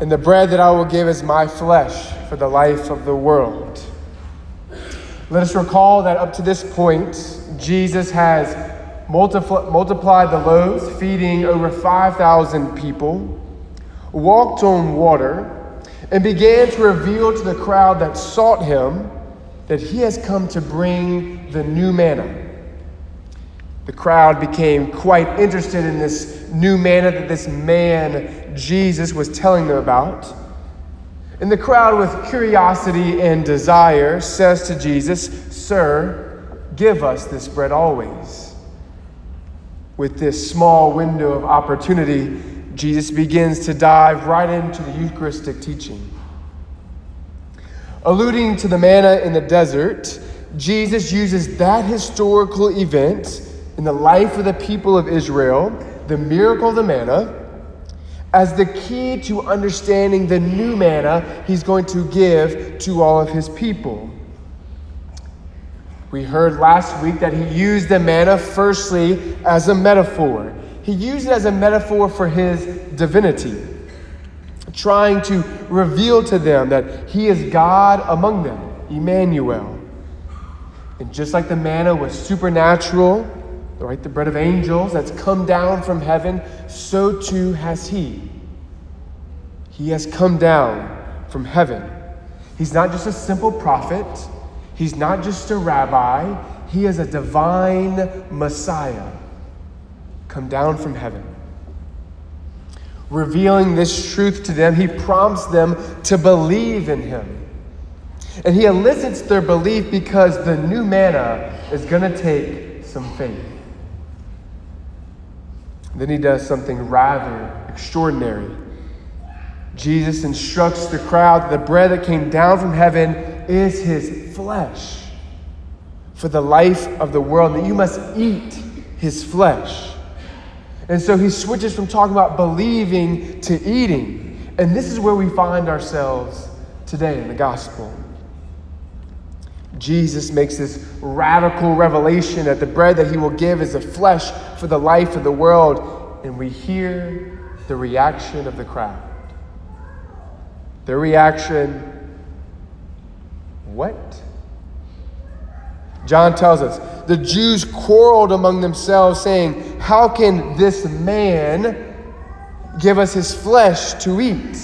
And the bread that I will give is my flesh for the life of the world. Let us recall that up to this point, Jesus has multipl- multiplied the loaves, feeding over 5,000 people, walked on water, and began to reveal to the crowd that sought him that he has come to bring the new manna. The crowd became quite interested in this new manna that this man, Jesus, was telling them about. And the crowd, with curiosity and desire, says to Jesus, Sir, give us this bread always. With this small window of opportunity, Jesus begins to dive right into the Eucharistic teaching. Alluding to the manna in the desert, Jesus uses that historical event in the life of the people of Israel, the miracle of the manna, as the key to understanding the new manna he's going to give to all of his people. We heard last week that he used the manna firstly as a metaphor. He used it as a metaphor for his divinity, trying to reveal to them that he is God among them, Emmanuel. And just like the manna was supernatural, right, the bread of angels that's come down from heaven, so too has he. He has come down from heaven. He's not just a simple prophet, he's not just a rabbi, he is a divine Messiah come down from heaven. Revealing this truth to them, he prompts them to believe in him. And he elicits their belief because the new manna is going to take some faith. Then he does something rather extraordinary. Jesus instructs the crowd that the bread that came down from heaven is his flesh for the life of the world, that you must eat his flesh. And so he switches from talking about believing to eating. And this is where we find ourselves today in the gospel. Jesus makes this radical revelation that the bread that he will give is the flesh for the life of the world. And we hear the reaction of the crowd. Their reaction what? John tells us the Jews quarreled among themselves, saying, How can this man give us his flesh to eat?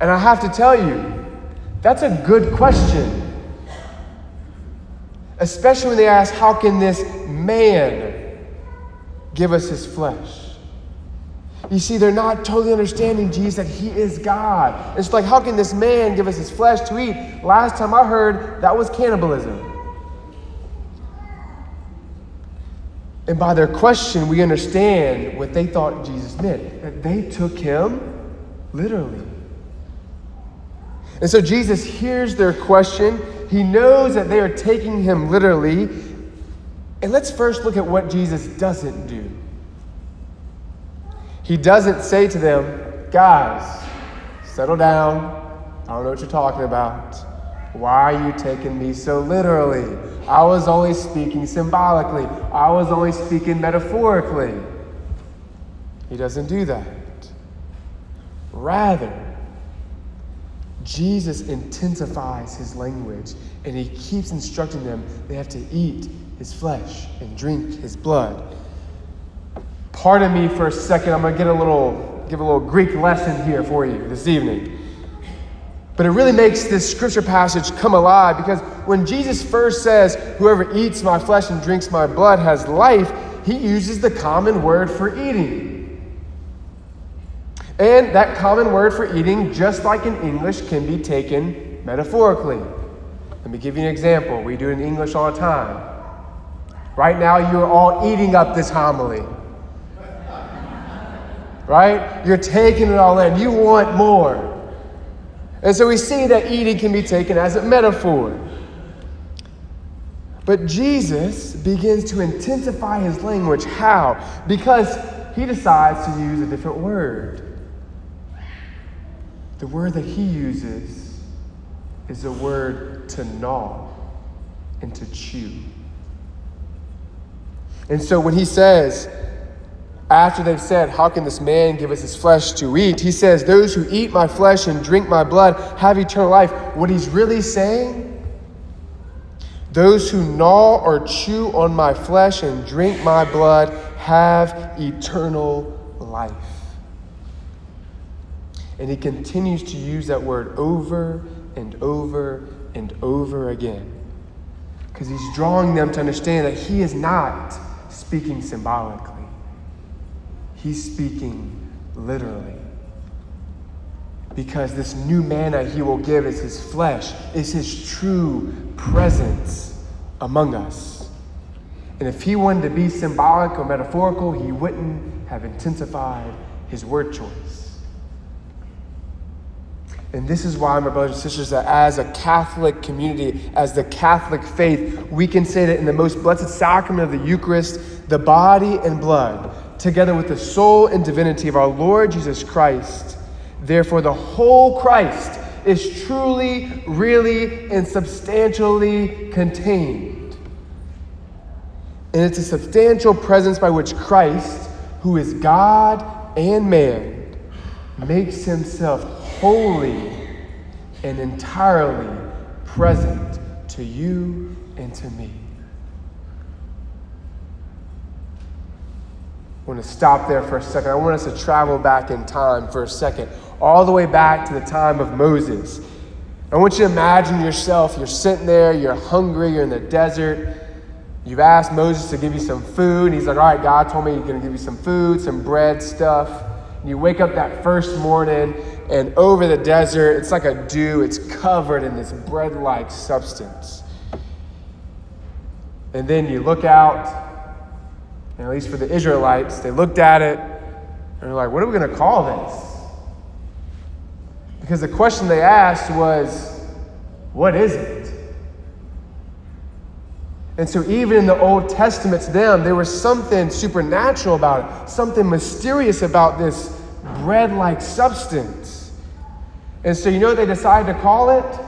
And I have to tell you, that's a good question. Especially when they ask, How can this man give us his flesh? You see, they're not totally understanding Jesus that he is God. It's like, how can this man give us his flesh to eat? Last time I heard, that was cannibalism. And by their question, we understand what they thought Jesus meant that they took him literally. And so Jesus hears their question. He knows that they are taking him literally. And let's first look at what Jesus doesn't do. He doesn't say to them, guys, settle down. I don't know what you're talking about. Why are you taking me so literally? I was only speaking symbolically, I was only speaking metaphorically. He doesn't do that. Rather, Jesus intensifies his language and he keeps instructing them they have to eat his flesh and drink his blood. Pardon me for a second, I'm going to get a little, give a little Greek lesson here for you this evening. But it really makes this scripture passage come alive because when Jesus first says, Whoever eats my flesh and drinks my blood has life, he uses the common word for eating. And that common word for eating, just like in English, can be taken metaphorically. Let me give you an example. We do it in English all the time. Right now, you're all eating up this homily. Right? You're taking it all in. You want more. And so we see that eating can be taken as a metaphor. But Jesus begins to intensify his language. How? Because he decides to use a different word. The word that he uses is the word to gnaw and to chew. And so when he says, after they've said, How can this man give us his flesh to eat? He says, Those who eat my flesh and drink my blood have eternal life. What he's really saying, those who gnaw or chew on my flesh and drink my blood have eternal life. And he continues to use that word over and over and over again. Because he's drawing them to understand that he is not speaking symbolically, he's speaking literally. Because this new manna he will give is his flesh, is his true presence among us. And if he wanted to be symbolic or metaphorical, he wouldn't have intensified his word choice. And this is why, my brothers and sisters, that as a Catholic community, as the Catholic faith, we can say that in the most blessed sacrament of the Eucharist, the body and blood, together with the soul and divinity of our Lord Jesus Christ, therefore the whole Christ is truly, really, and substantially contained. And it's a substantial presence by which Christ, who is God and man, makes himself wholly and entirely present to you and to me. I want to stop there for a second. I want us to travel back in time for a second, all the way back to the time of Moses. I want you to imagine yourself, you're sitting there, you're hungry, you're in the desert. You've asked Moses to give you some food. He's like, All right, God told me he's going to give you some food, some bread, stuff. And you wake up that first morning and over the desert, it's like a dew, it's covered in this bread like substance. And then you look out, and at least for the Israelites, they looked at it and they're like, what are we going to call this? Because the question they asked was, what is it? And so, even in the Old Testament, to them, there was something supernatural about it, something mysterious about this bread like substance. And so, you know they decided to call it?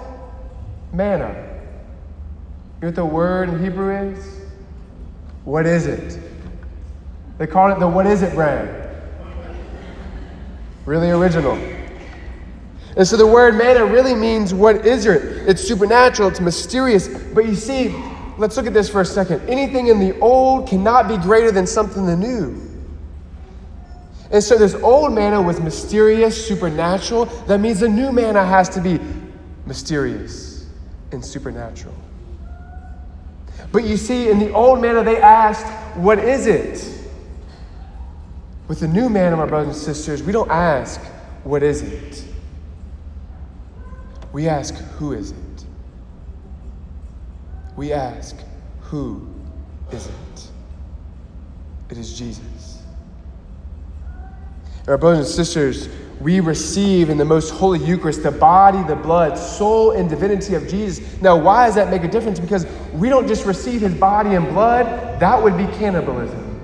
Manna. You know what the word in Hebrew is? What is it? They called it the what is it bread. Really original. And so the word manna really means what is it? It's supernatural, it's mysterious. But you see, let's look at this for a second. Anything in the old cannot be greater than something in the new. And so this old manna was mysterious, supernatural. That means the new manna has to be mysterious and supernatural. But you see, in the old manna, they asked, What is it? With the new manna, my brothers and sisters, we don't ask, What is it? We ask, Who is it? We ask, Who is it? It is Jesus. Our brothers and sisters, we receive in the most holy Eucharist the body, the blood, soul, and divinity of Jesus. Now, why does that make a difference? Because we don't just receive his body and blood, that would be cannibalism.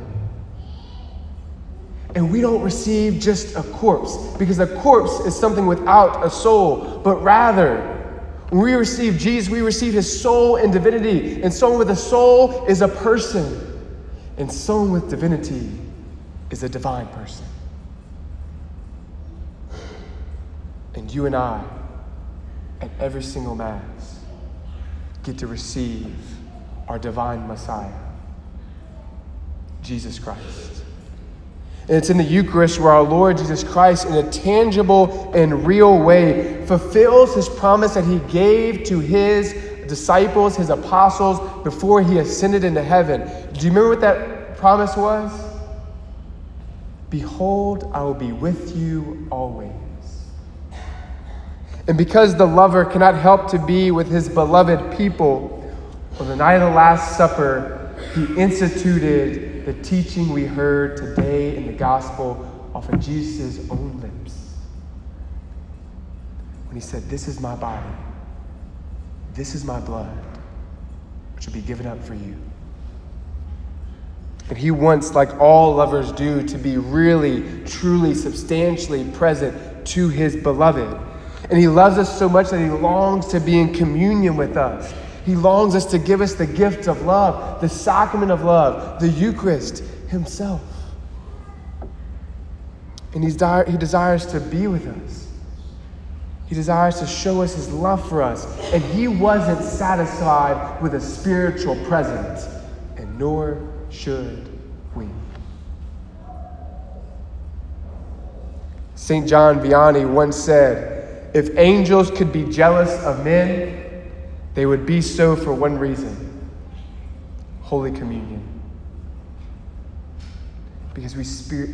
And we don't receive just a corpse, because a corpse is something without a soul, but rather, when we receive Jesus, we receive his soul and divinity. And someone with a soul is a person, and someone with divinity is a divine person. And you and I, at every single Mass, get to receive our divine Messiah, Jesus Christ. And it's in the Eucharist where our Lord Jesus Christ, in a tangible and real way, fulfills his promise that he gave to his disciples, his apostles, before he ascended into heaven. Do you remember what that promise was? Behold, I will be with you always. And because the lover cannot help to be with his beloved people, on the night of the Last Supper, he instituted the teaching we heard today in the gospel off of Jesus' own lips. When he said, This is my body, this is my blood, which will be given up for you. And he wants, like all lovers do, to be really, truly, substantially present to his beloved. And He loves us so much that He longs to be in communion with us. He longs us to give us the gift of love, the sacrament of love, the Eucharist Himself. And he's di- he desires to be with us. He desires to show us his love for us. And he wasn't satisfied with a spiritual presence, and nor should we. St. John Vianney once said, If angels could be jealous of men, they would be so for one reason Holy Communion. Because we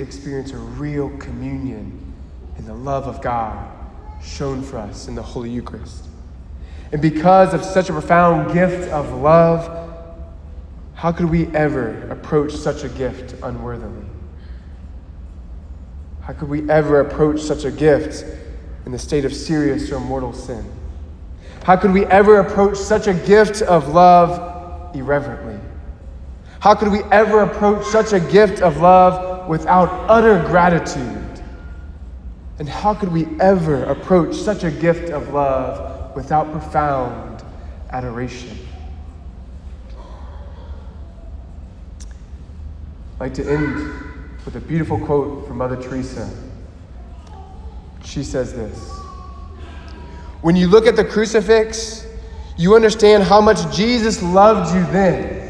experience a real communion in the love of God shown for us in the Holy Eucharist. And because of such a profound gift of love, how could we ever approach such a gift unworthily? How could we ever approach such a gift in the state of serious or mortal sin? How could we ever approach such a gift of love irreverently? How could we ever approach such a gift of love without utter gratitude? And how could we ever approach such a gift of love without profound adoration? I'd like to end with a beautiful quote from Mother Teresa. She says this When you look at the crucifix, you understand how much Jesus loved you then.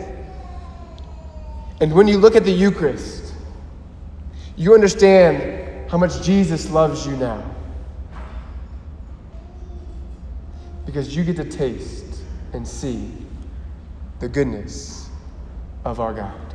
And when you look at the Eucharist, you understand how much Jesus loves you now. Because you get to taste and see the goodness of our God.